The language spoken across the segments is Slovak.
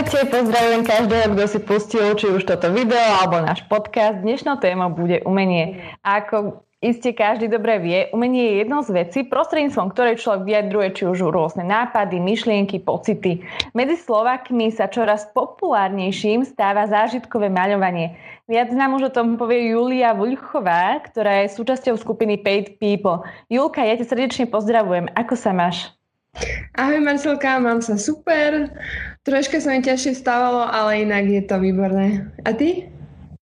Ahojte, pozdravujem každého, kto si pustil či už toto video alebo náš podcast. Dnešnou témou bude umenie. Ako iste každý dobre vie, umenie je jednou z vecí, prostredníctvom ktorej človek vyjadruje či už rôzne nápady, myšlienky, pocity. Medzi Slovakmi sa čoraz populárnejším stáva zážitkové maľovanie. Viac nám už o tom povie Julia Vulchová, ktorá je súčasťou skupiny Paid People. Julka, ja ťa srdečne pozdravujem. Ako sa máš? Ahoj Marcelka, mám sa super. Troška sa mi ťažšie stávalo, ale inak je to výborné. A ty?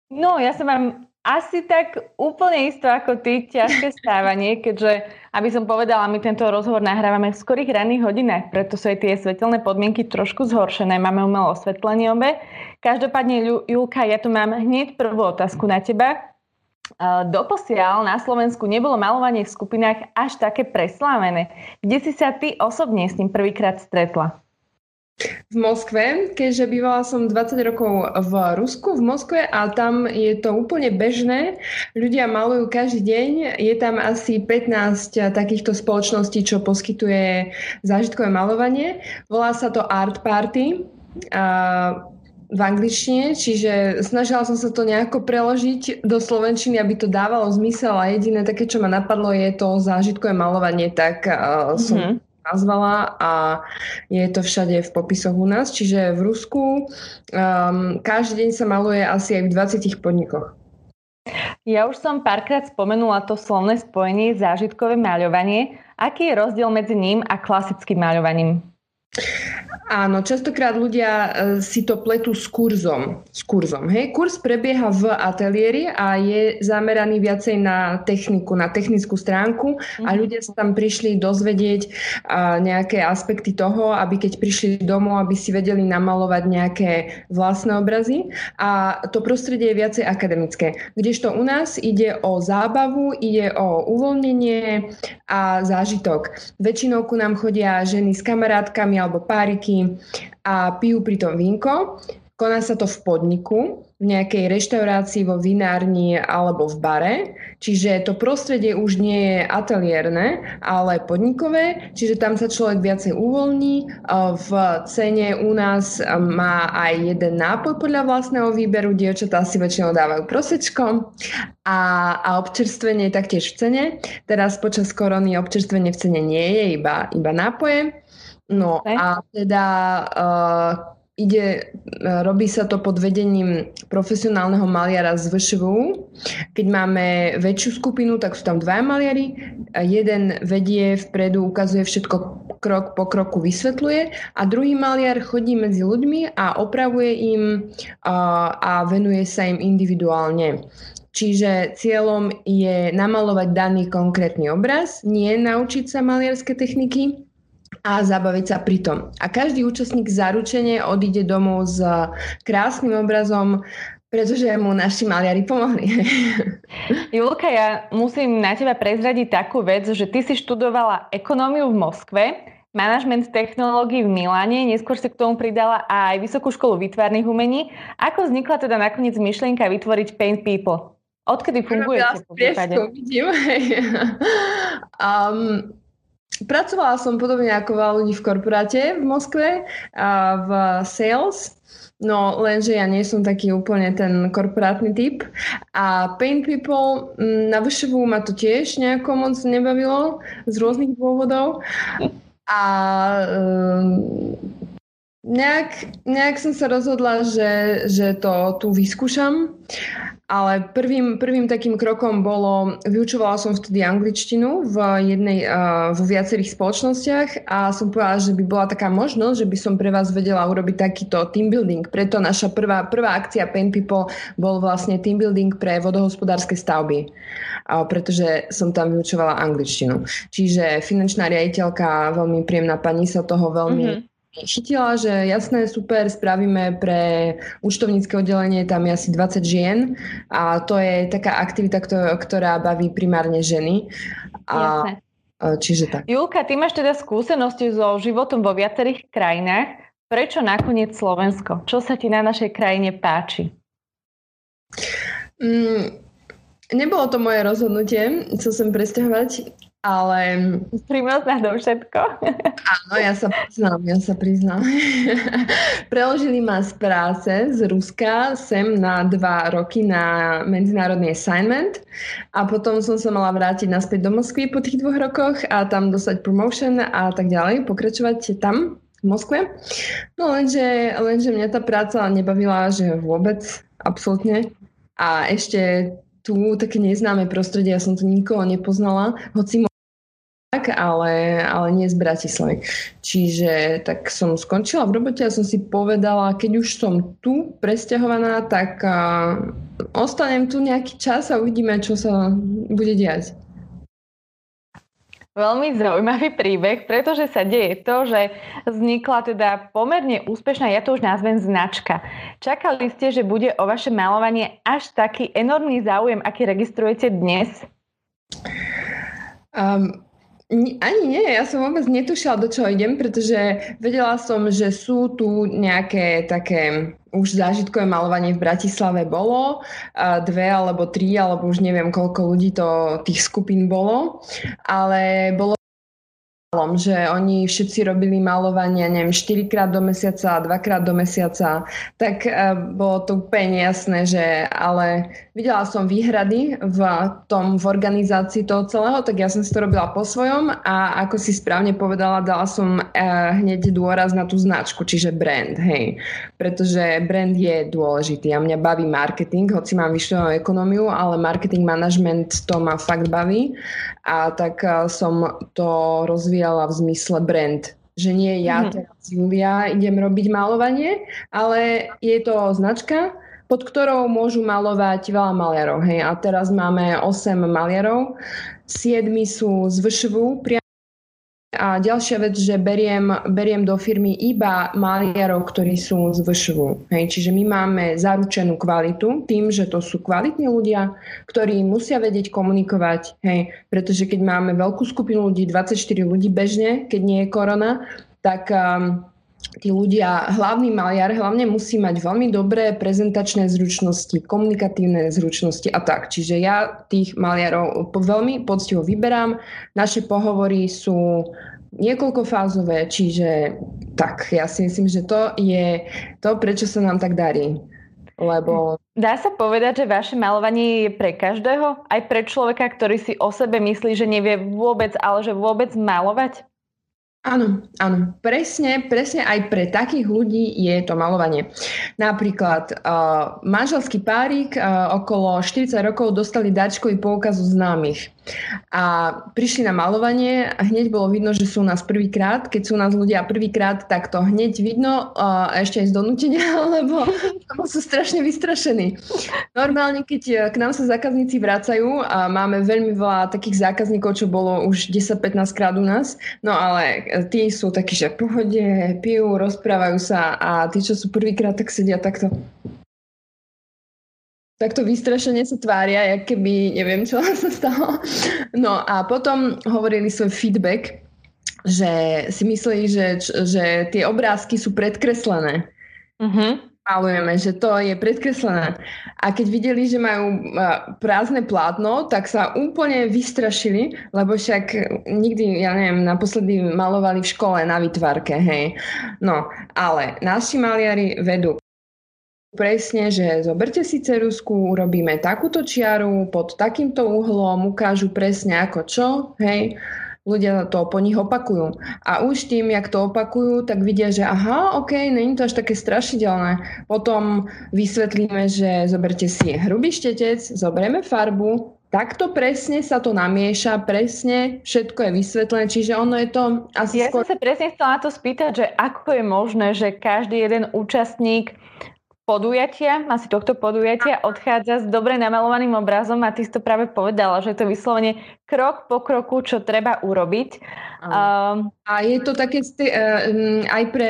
No, ja sa mám asi tak úplne isto ako ty, ťažké stávanie, keďže, aby som povedala, my tento rozhovor nahrávame v skorých ranných hodinách, preto sú aj tie svetelné podmienky trošku zhoršené, máme umelé osvetlenie obe. Každopádne, Julka, ja tu mám hneď prvú otázku na teba. Doposiaľ na Slovensku nebolo malovanie v skupinách až také preslávené. Kde si sa ty osobne s ním prvýkrát stretla? V Moskve, keďže bývala som 20 rokov v Rusku, v Moskve a tam je to úplne bežné. Ľudia malujú každý deň. Je tam asi 15 takýchto spoločností, čo poskytuje zážitkové malovanie. Volá sa to Art Party. A v angličtine, čiže snažila som sa to nejako preložiť do slovenčiny, aby to dávalo zmysel a jediné také, čo ma napadlo, je to zážitkové malovanie, tak uh, som mm-hmm nazvala a je to všade v popisoch u nás. Čiže v Rusku um, každý deň sa maluje asi aj v 20 podnikoch. Ja už som párkrát spomenula to slovné spojenie zážitkové maľovanie. Aký je rozdiel medzi ním a klasickým maľovaním? Áno, častokrát ľudia e, si to pletú s kurzom. S kurzom hej? Kurs prebieha v ateliéri a je zameraný viacej na techniku, na technickú stránku a mhm. ľudia sa tam prišli dozvedieť nejaké aspekty toho, aby keď prišli domov, aby si vedeli namalovať nejaké vlastné obrazy a to prostredie je viacej akademické. Kdežto u nás ide o zábavu, ide o uvoľnenie a zážitok. Väčšinou ku nám chodia ženy s kamarátkami alebo páriky a pijú pritom vínko. Koná sa to v podniku, v nejakej reštaurácii, vo vinárni alebo v bare. Čiže to prostredie už nie je ateliérne, ale podnikové, čiže tam sa človek viacej uvoľní. V cene u nás má aj jeden nápoj podľa vlastného výberu, dievčatá si väčšinou dávajú prosečko a, a občerstvenie je taktiež v cene. Teraz počas korony občerstvenie v cene nie je, iba, iba nápoje. No a teda uh, ide, uh, robí sa to pod vedením profesionálneho maliara z VŠVU. Keď máme väčšiu skupinu, tak sú tam dva maliari. Jeden vedie vpredu, ukazuje všetko krok po kroku, vysvetľuje a druhý maliar chodí medzi ľuďmi a opravuje im uh, a venuje sa im individuálne. Čiže cieľom je namalovať daný konkrétny obraz, nie naučiť sa maliarské techniky, a zabaviť sa pri tom. A každý účastník zaručene odíde domov s krásnym obrazom, pretože mu naši maliari pomohli. Julka, ja musím na teba prezradiť takú vec, že ty si študovala ekonómiu v Moskve, manažment technológií v Miláne, neskôr si k tomu pridala aj Vysokú školu výtvarných umení. Ako vznikla teda nakoniec myšlienka vytvoriť Paint People? Odkedy fungujete po um, Pracovala som podobne ako veľa ľudí v korporáte v Moskve a v sales, no lenže ja nie som taký úplne ten korporátny typ. A Paint People mm, na VŠVU ma to tiež nejako moc nebavilo z rôznych dôvodov. A um, nejak, nejak som sa rozhodla, že, že to tu vyskúšam ale prvým, prvým takým krokom bolo, vyučovala som vtedy angličtinu v jednej, uh, vo viacerých spoločnostiach a som povedala, že by bola taká možnosť, že by som pre vás vedela urobiť takýto team building. Preto naša prvá, prvá akcia Pain People bol vlastne team building pre vodohospodárske stavby, uh, pretože som tam vyučovala angličtinu. Čiže finančná riaditeľka, veľmi príjemná pani sa toho veľmi mm-hmm chytila, že jasné, super, spravíme pre účtovnícke oddelenie, tam je asi 20 žien a to je taká aktivita, ktorá baví primárne ženy. A, jasné. Čiže tak. Julka, ty máš teda skúsenosti so životom vo viacerých krajinách. Prečo nakoniec Slovensko? Čo sa ti na našej krajine páči? Mm, nebolo to moje rozhodnutie, chcel sem presťahovať. Ale... Prímozná do všetko. Áno, ja sa priznám, ja sa priznám. Preložili ma z práce z Ruska sem na dva roky na medzinárodný assignment a potom som sa mala vrátiť naspäť do Moskvy po tých dvoch rokoch a tam dostať promotion a tak ďalej, pokračovať tam v Moskve. No lenže, lenže mňa tá práca nebavila, že vôbec, absolútne. A ešte tu také neznáme prostredie, ja som tu nikoho nepoznala, hoci tak, ale, ale nie z Bratislavy. Čiže tak som skončila v robote a som si povedala, keď už som tu presťahovaná, tak uh, ostanem tu nejaký čas a uvidíme, čo sa bude diať. Veľmi zaujímavý príbeh, pretože sa deje to, že vznikla teda pomerne úspešná, ja to už nazvem značka. Čakali ste, že bude o vaše malovanie až taký enormný záujem, aký registrujete dnes? Um, ani nie, ja som vôbec netušila, do čoho idem, pretože vedela som, že sú tu nejaké také už zážitkové malovanie v Bratislave bolo, dve alebo tri, alebo už neviem, koľko ľudí to tých skupín bolo, ale bolo že oni všetci robili malovanie, neviem, 4 krát do mesiaca, 2 krát do mesiaca, tak uh, bolo to úplne jasné, že ale videla som výhrady v tom, v organizácii toho celého, tak ja som si to robila po svojom a ako si správne povedala, dala som uh, hneď dôraz na tú značku, čiže brand, hej. Pretože brand je dôležitý a mňa baví marketing, hoci mám vyššenú ekonómiu, ale marketing management to ma fakt baví a tak uh, som to rozvíjala v zmysle brand. Že nie ja mm. teraz, Julia, idem robiť malovanie, ale je to značka, pod ktorou môžu malovať veľa maliarov. Hej. A teraz máme 8 maliarov, 7 sú z VŠVu, a ďalšia vec, že beriem, beriem do firmy iba maliarov, ktorí sú z VŠVu. Hej, čiže my máme zaručenú kvalitu tým, že to sú kvalitní ľudia, ktorí musia vedieť komunikovať. Hej, pretože keď máme veľkú skupinu ľudí, 24 ľudí bežne, keď nie je korona, tak um, tí ľudia, hlavný maliar hlavne musí mať veľmi dobré prezentačné zručnosti, komunikatívne zručnosti a tak. Čiže ja tých maliarov veľmi poctivo vyberám. Naše pohovory sú niekoľkofázové, čiže tak, ja si myslím, že to je to, prečo sa nám tak darí. Lebo... Dá sa povedať, že vaše malovanie je pre každého? Aj pre človeka, ktorý si o sebe myslí, že nevie vôbec, ale že vôbec malovať? Áno, áno. Presne, presne aj pre takých ľudí je to malovanie. Napríklad uh, manželský párik uh, okolo 40 rokov dostali dačkový poukaz známych. A prišli na malovanie a hneď bolo vidno, že sú nás prvýkrát. Keď sú nás ľudia prvýkrát, tak to hneď vidno a ešte aj z donútenia, lebo sú strašne vystrašení. Normálne, keď uh, k nám sa zákazníci vracajú a máme veľmi veľa takých zákazníkov, čo bolo už 10-15 krát u nás, no ale tí sú takí, že pohode, pijú, rozprávajú sa a tí, čo sú prvýkrát, tak sedia takto takto vystrašene sa tvária, jak keby neviem, čo sa stalo. No a potom hovorili svoj feedback, že si mysleli, že, že tie obrázky sú predkreslené. Uh-huh malujeme, že to je predkreslené. A keď videli, že majú prázdne plátno, tak sa úplne vystrašili, lebo však nikdy, ja neviem, naposledy malovali v škole na vytvarke, hej. No, ale naši maliari vedú presne, že zoberte si cerusku, urobíme takúto čiaru pod takýmto uhlom, ukážu presne ako čo, hej ľudia to po nich opakujú. A už tým, jak to opakujú, tak vidia, že aha, ok, není to až také strašidelné. Potom vysvetlíme, že zoberte si hrubý štetec, zoberieme farbu, Takto presne sa to namieša, presne všetko je vysvetlené, čiže ono je to asi Ja skôr... som sa presne chcela na to spýtať, že ako je možné, že každý jeden účastník podujatia, asi tohto podujatia odchádza s dobre namalovaným obrazom a ty si to práve povedala, že je to vyslovene krok po kroku, čo treba urobiť. Um, a je to také uh, aj pre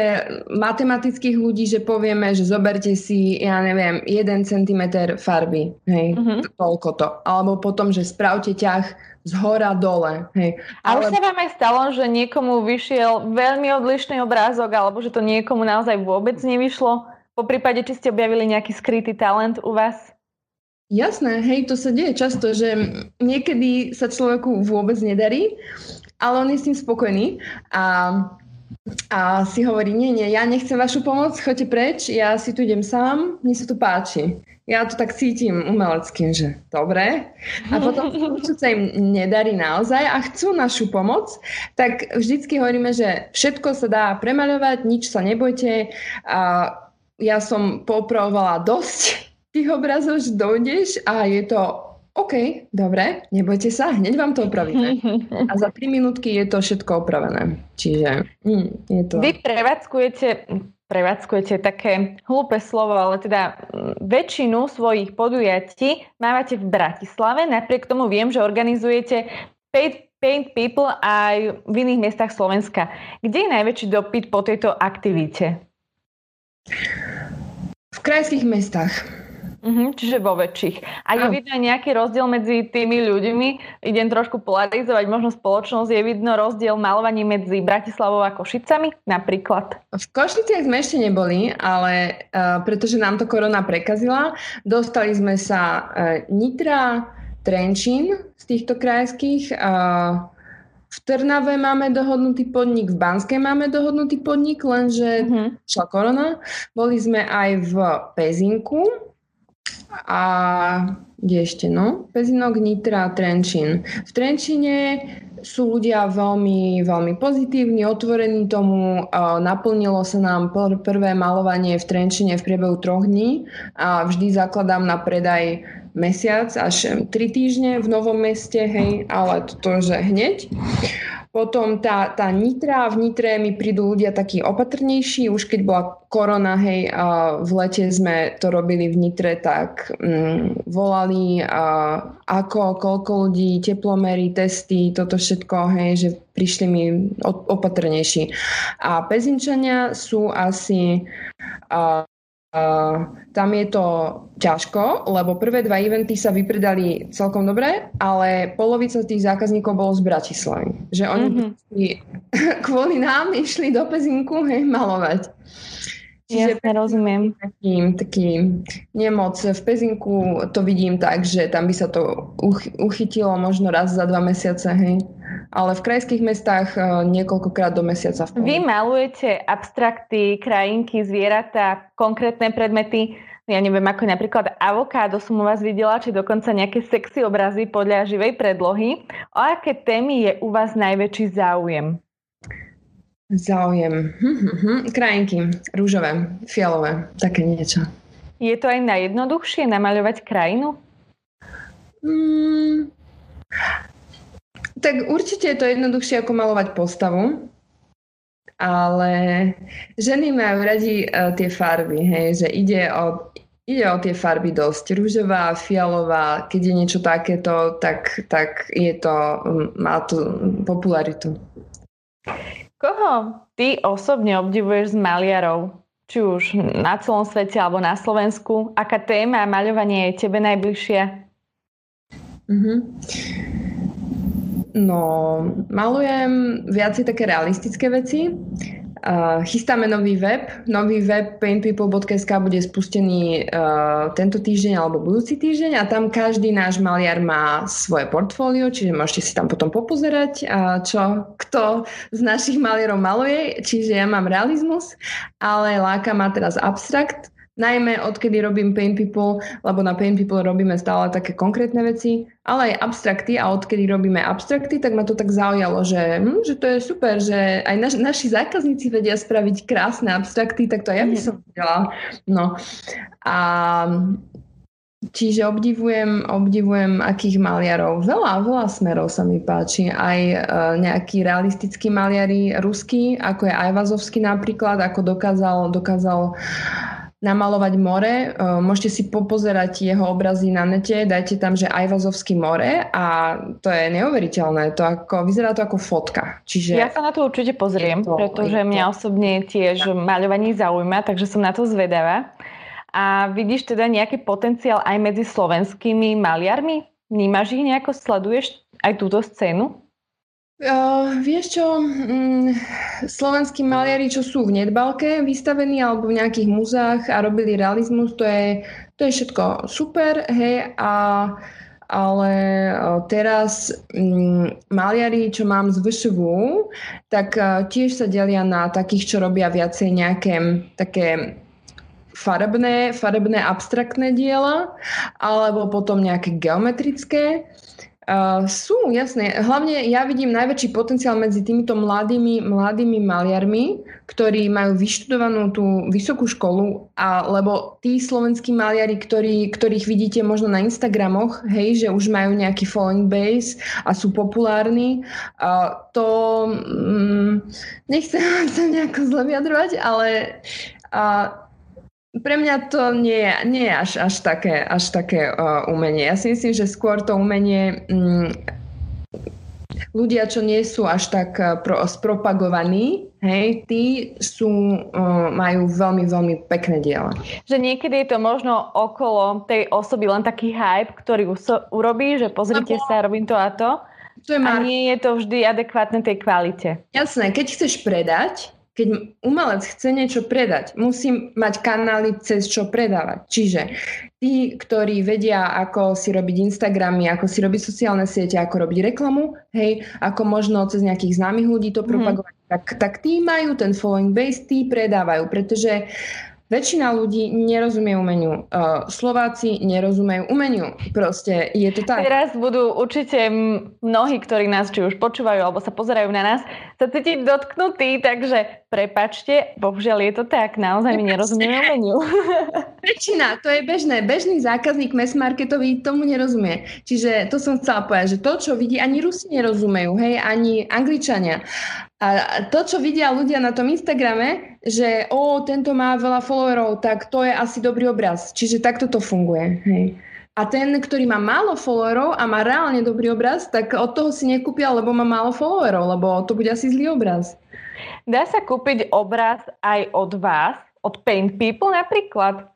matematických ľudí, že povieme, že zoberte si, ja neviem, 1 cm farby, hej, uh-huh. toľko to. Alebo potom, že spravte ťah z hora dole. Hej. A Ale... už sa vám aj stalo, že niekomu vyšiel veľmi odlišný obrázok, alebo že to niekomu naozaj vôbec nevyšlo? Po prípade, či ste objavili nejaký skrytý talent u vás? Jasné, hej, to sa deje často, že niekedy sa človeku vôbec nedarí, ale on je s tým spokojný a, a si hovorí, nie, nie, ja nechcem vašu pomoc, choďte preč, ja si tu idem sám, mne sa tu páči. Ja to tak cítim umeleckým, že dobre. A potom, čo sa im nedarí naozaj a chcú našu pomoc, tak vždycky hovoríme, že všetko sa dá premaľovať, nič sa nebojte. A ja som popravovala dosť tých obrazov, že dojdeš a je to OK, dobre, nebojte sa, hneď vám to opravíme. A za 3 minútky je to všetko opravené. Čiže mm, je to... Vy prevádzkujete, prevádzkujete také hlúpe slovo, ale teda väčšinu svojich podujatí mávate v Bratislave. Napriek tomu viem, že organizujete Paid, Paint People aj v iných miestach Slovenska. Kde je najväčší dopyt po tejto aktivite? V krajských mestách. Uh-huh, čiže vo väčších. A je ah. vidno nejaký rozdiel medzi tými ľuďmi? Idem trošku polarizovať možno spoločnosť. Je vidno rozdiel malovaní medzi Bratislavou a Košicami napríklad? V Košiciach sme ešte neboli, ale uh, pretože nám to korona prekazila, dostali sme sa uh, Nitra, Trenčín z týchto krajských. Uh, v Trnave máme dohodnutý podnik, v Banskej máme dohodnutý podnik, lenže uh-huh. šla korona. Boli sme aj v Pezinku, a kde ešte, no? Pezinok, Nitra, Trenčín. V Trenčine sú ľudia veľmi, veľmi pozitívni, otvorení tomu. Naplnilo sa nám prvé malovanie v Trenčine v priebehu troch dní a vždy zakladám na predaj mesiac až tri týždne v novom meste, hej, ale toto, že hneď. Potom tá, tá Nitra, v Nitre mi prídu ľudia takí opatrnejší, už keď bola korona, hej, a v lete sme to robili v Nitre, tak mm, volali a ako, koľko ľudí, teplomery, testy, toto všetko, hej, že prišli mi opatrnejší. A Pezinčania sú asi a, Uh, tam je to ťažko, lebo prvé dva eventy sa vypredali celkom dobre, ale polovica tých zákazníkov bolo z Bratislavy. Že oni mm-hmm. kvôli nám išli do Pezinku hej, malovať. Čiže Jasne, rozumiem. Taký, taký nemoc v Pezinku to vidím tak, že tam by sa to uchytilo možno raz za dva mesiace, hej. Ale v krajských mestách uh, niekoľkokrát do mesiaca. V Vy malujete abstrakty, krajinky, zvieratá, konkrétne predmety, ja neviem, ako napríklad avokádo som u vás videla, či dokonca nejaké sexy obrazy podľa živej predlohy. O aké témy je u vás najväčší záujem? Záujem. Hm, hm, hm. Krajinky. Rúžové, fialové, také niečo. Je to aj najjednoduchšie namaľovať krajinu? Hmm. Tak určite je to jednoduchšie ako malovať postavu. Ale ženy majú radi uh, tie farby, hej, že ide o, ide o tie farby dosť. Rúžová, fialová, keď je niečo takéto, tak, tak je to, má to popularitu. Koho ty osobne obdivuješ z maliarov? Či už na celom svete alebo na Slovensku? Aká téma maľovania je tebe najbližšia? Mm-hmm. No, malujem viacej také realistické veci. Uh, chystáme nový web. Nový web paintpeople.sk bude spustený uh, tento týždeň alebo budúci týždeň a tam každý náš maliar má svoje portfólio, čiže môžete si tam potom popozerať, uh, čo kto z našich maliarov maluje. Čiže ja mám realizmus, ale láka má teraz abstrakt Najmä odkedy robím Paint People, lebo na Paint People robíme stále také konkrétne veci, ale aj abstrakty a odkedy robíme abstrakty, tak ma to tak zaujalo, že, hm, že to je super, že aj naš, naši zákazníci vedia spraviť krásne abstrakty, tak to aj ja by som vedela. No. A Čiže obdivujem, obdivujem akých maliarov. Veľa, veľa smerov sa mi páči. Aj e, nejakí realistickí maliari ruskí, ako je Ajvazovský napríklad, ako dokázal, dokázal namalovať more. E, môžete si popozerať jeho obrazy na nete, dajte tam, že Ajvazovský more a to je neuveriteľné. To ako, vyzerá to ako fotka. Čiže ja sa na to určite pozriem, to, pretože mňa osobne tiež ja. maľovanie zaujíma, takže som na to zvedavá. A vidíš teda nejaký potenciál aj medzi slovenskými maliarmi? Vnímaš ich nejako? Sleduješ aj túto scénu? Uh, vieš čo, um, slovenskí maliari, čo sú v nedbalke vystavení alebo v nejakých múzeách a robili realizmus, to je, to je všetko super, hej, a ale teraz um, maliari, čo mám z VŠV, tak uh, tiež sa delia na takých, čo robia viacej nejaké také farebné, farebné abstraktné diela, alebo potom nejaké geometrické. Uh, sú, jasné. Hlavne ja vidím najväčší potenciál medzi týmito mladými, mladými maliarmi, ktorí majú vyštudovanú tú vysokú školu, a, lebo tí slovenskí maliari, ktorí, ktorých vidíte možno na Instagramoch, hej, že už majú nejaký following base a sú populárni, uh, to um, nechcem sa nejako zle vyjadrovať, ale uh, pre mňa to nie je, nie je až, až také, až také uh, umenie. Ja si myslím, že skôr to umenie um, ľudia, čo nie sú až tak pro, spropagovaní, hej, tí sú, uh, majú veľmi, veľmi pekné diela. Že niekedy je to možno okolo tej osoby len taký hype, ktorý us- urobí, že pozrite Lebo... sa, robím to a to. to je mar- a nie je to vždy adekvátne tej kvalite. Jasné, keď chceš predať, keď umelec chce niečo predať, musí mať kanály, cez čo predávať. Čiže tí, ktorí vedia, ako si robiť Instagramy, ako si robiť sociálne siete, ako robiť reklamu, hej, ako možno cez nejakých známych ľudí to mm. propagovať, tak, tak tí majú ten following base, tí predávajú, pretože Väčšina ľudí nerozumie umeniu. Uh, Slováci nerozumejú umeniu. Proste je to tak. Teraz budú určite mnohí, ktorí nás či už počúvajú alebo sa pozerajú na nás, sa cítiť dotknutí, takže prepačte, bohužiaľ je to tak. Naozaj mi nerozumieme umeniu. Väčšina, to je bežné. Bežný zákazník mass marketový tomu nerozumie. Čiže to som chcela povedať, že to, čo vidí, ani Rusi nerozumejú, hej, ani Angličania. A to, čo vidia ľudia na tom Instagrame, že o, tento má veľa followerov, tak to je asi dobrý obraz. Čiže takto to funguje. Hej. A ten, ktorý má málo followerov a má reálne dobrý obraz, tak od toho si nekúpia, lebo má málo followerov, lebo to bude asi zlý obraz. Dá sa kúpiť obraz aj od vás, od Paint People napríklad?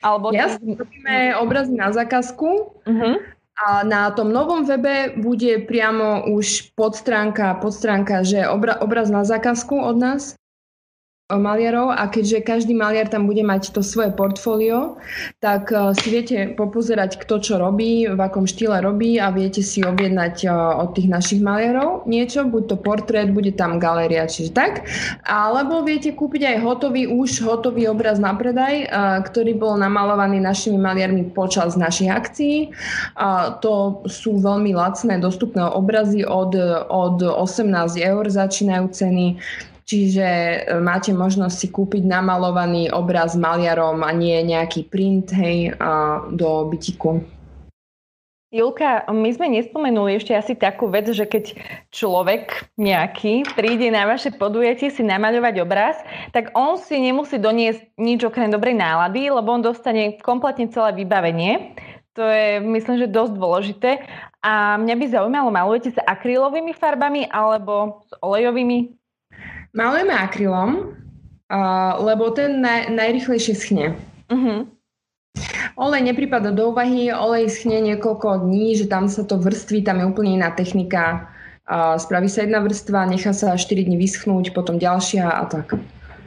Alebo ja robíme obrazy na zákazku. Uh-huh. A na tom novom webe bude priamo už podstránka, podstránka že obra, obraz na zákazku od nás maliarov a keďže každý maliar tam bude mať to svoje portfólio, tak uh, si viete popozerať, kto čo robí, v akom štýle robí a viete si objednať uh, od tých našich maliarov niečo, buď to portrét, bude tam galéria, čiže tak. Alebo viete kúpiť aj hotový, už hotový obraz na predaj, uh, ktorý bol namalovaný našimi maliarmi počas našich akcií. Uh, to sú veľmi lacné, dostupné obrazy od, od 18 eur začínajú ceny Čiže e, máte možnosť si kúpiť namalovaný obraz maliarom a nie nejaký print hej, do bytiku. Julka, my sme nespomenuli ešte asi takú vec, že keď človek nejaký príde na vaše podujatie si namaľovať obraz, tak on si nemusí doniesť nič okrem dobrej nálady, lebo on dostane kompletne celé vybavenie. To je, myslím, že dosť dôležité. A mňa by zaujímalo, malujete sa akrylovými farbami alebo s olejovými? Malujeme akrylom, uh, lebo ten naj, najrychlejšie schne. Uh-huh. Olej nepripada do úvahy, olej schne niekoľko dní, že tam sa to vrství, tam je úplne iná technika. Uh, spraví sa jedna vrstva, nechá sa 4 dní vyschnúť, potom ďalšia a tak.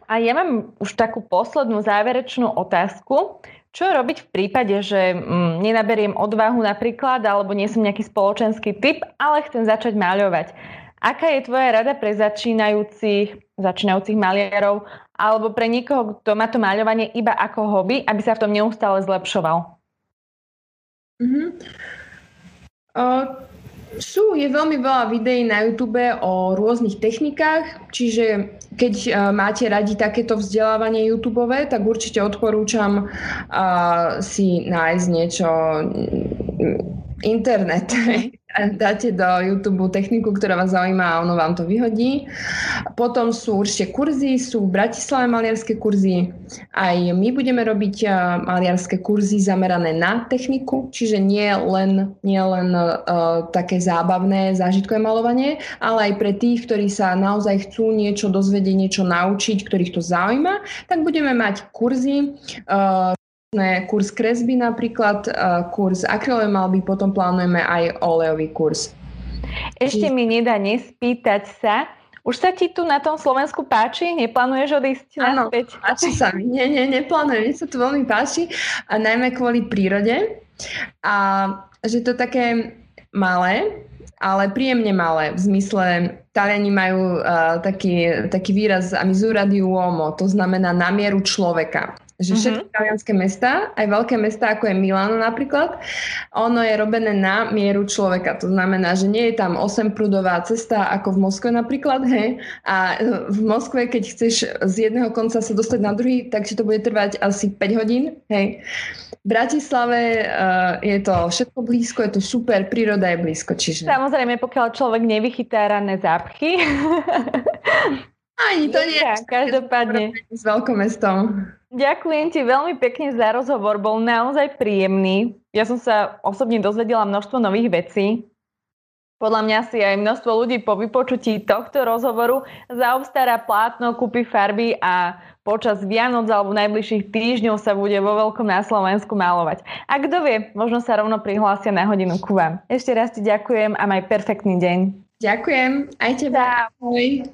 A ja mám už takú poslednú záverečnú otázku. Čo robiť v prípade, že mm, nenaberiem odvahu napríklad, alebo nie som nejaký spoločenský typ, ale chcem začať maľovať? Aká je tvoja rada pre začínajúcich, začínajúcich maliarov alebo pre niekoho, kto má to maľovanie iba ako hobby, aby sa v tom neustále zlepšoval? Mm-hmm. Uh, sú, je veľmi veľa videí na YouTube o rôznych technikách, čiže keď uh, máte radi takéto vzdelávanie YouTube, tak určite odporúčam uh, si nájsť niečo internet. dáte do YouTube techniku, ktorá vás zaujíma a ono vám to vyhodí. Potom sú určite kurzy, sú v Bratislave maliarské kurzy. Aj my budeme robiť maliarské kurzy zamerané na techniku, čiže nie len, nie len uh, také zábavné zážitkové malovanie, ale aj pre tých, ktorí sa naozaj chcú niečo dozvedieť, niečo naučiť, ktorých to zaujíma, tak budeme mať kurzy, uh, kurz kresby napríklad, kurz akrylovej malby, potom plánujeme aj olejový kurz. Ešte mi nedá nespýtať sa, už sa ti tu na tom Slovensku páči? Neplánuješ odísť Áno, naspäť? páči sa mi. Nie, nie, neplánujem. Mne sa tu veľmi páči. A najmä kvôli prírode. A že to také malé, ale príjemne malé. V zmysle, Taliani majú uh, taký, taký výraz misura di uomo, to znamená na mieru človeka. Že mhm. všetky mm-hmm. talianské mesta, aj veľké mesta, ako je Milano napríklad, ono je robené na mieru človeka. To znamená, že nie je tam 8-prúdová cesta ako v Moskve napríklad, hej. A v Moskve, keď chceš z jedného konca sa dostať na druhý, takže to bude trvať asi 5 hodín, hej. V Bratislave uh, je to všetko blízko, je to super, príroda je blízko, čiže... Samozrejme, pokiaľ človek nevychytá ranné zápchy. Ani to nie. Každopádne. S veľkomestom. Ďakujem ti veľmi pekne za rozhovor, bol naozaj príjemný. Ja som sa osobne dozvedela množstvo nových vecí. Podľa mňa si aj množstvo ľudí po vypočutí tohto rozhovoru zaobstará plátno, kúpi farby a počas Vianoc alebo najbližších týždňov sa bude vo veľkom na Slovensku malovať. A kto vie, možno sa rovno prihlásia na hodinu ku vám. Ešte raz ti ďakujem a maj perfektný deň. Ďakujem, aj teba. Ahoj.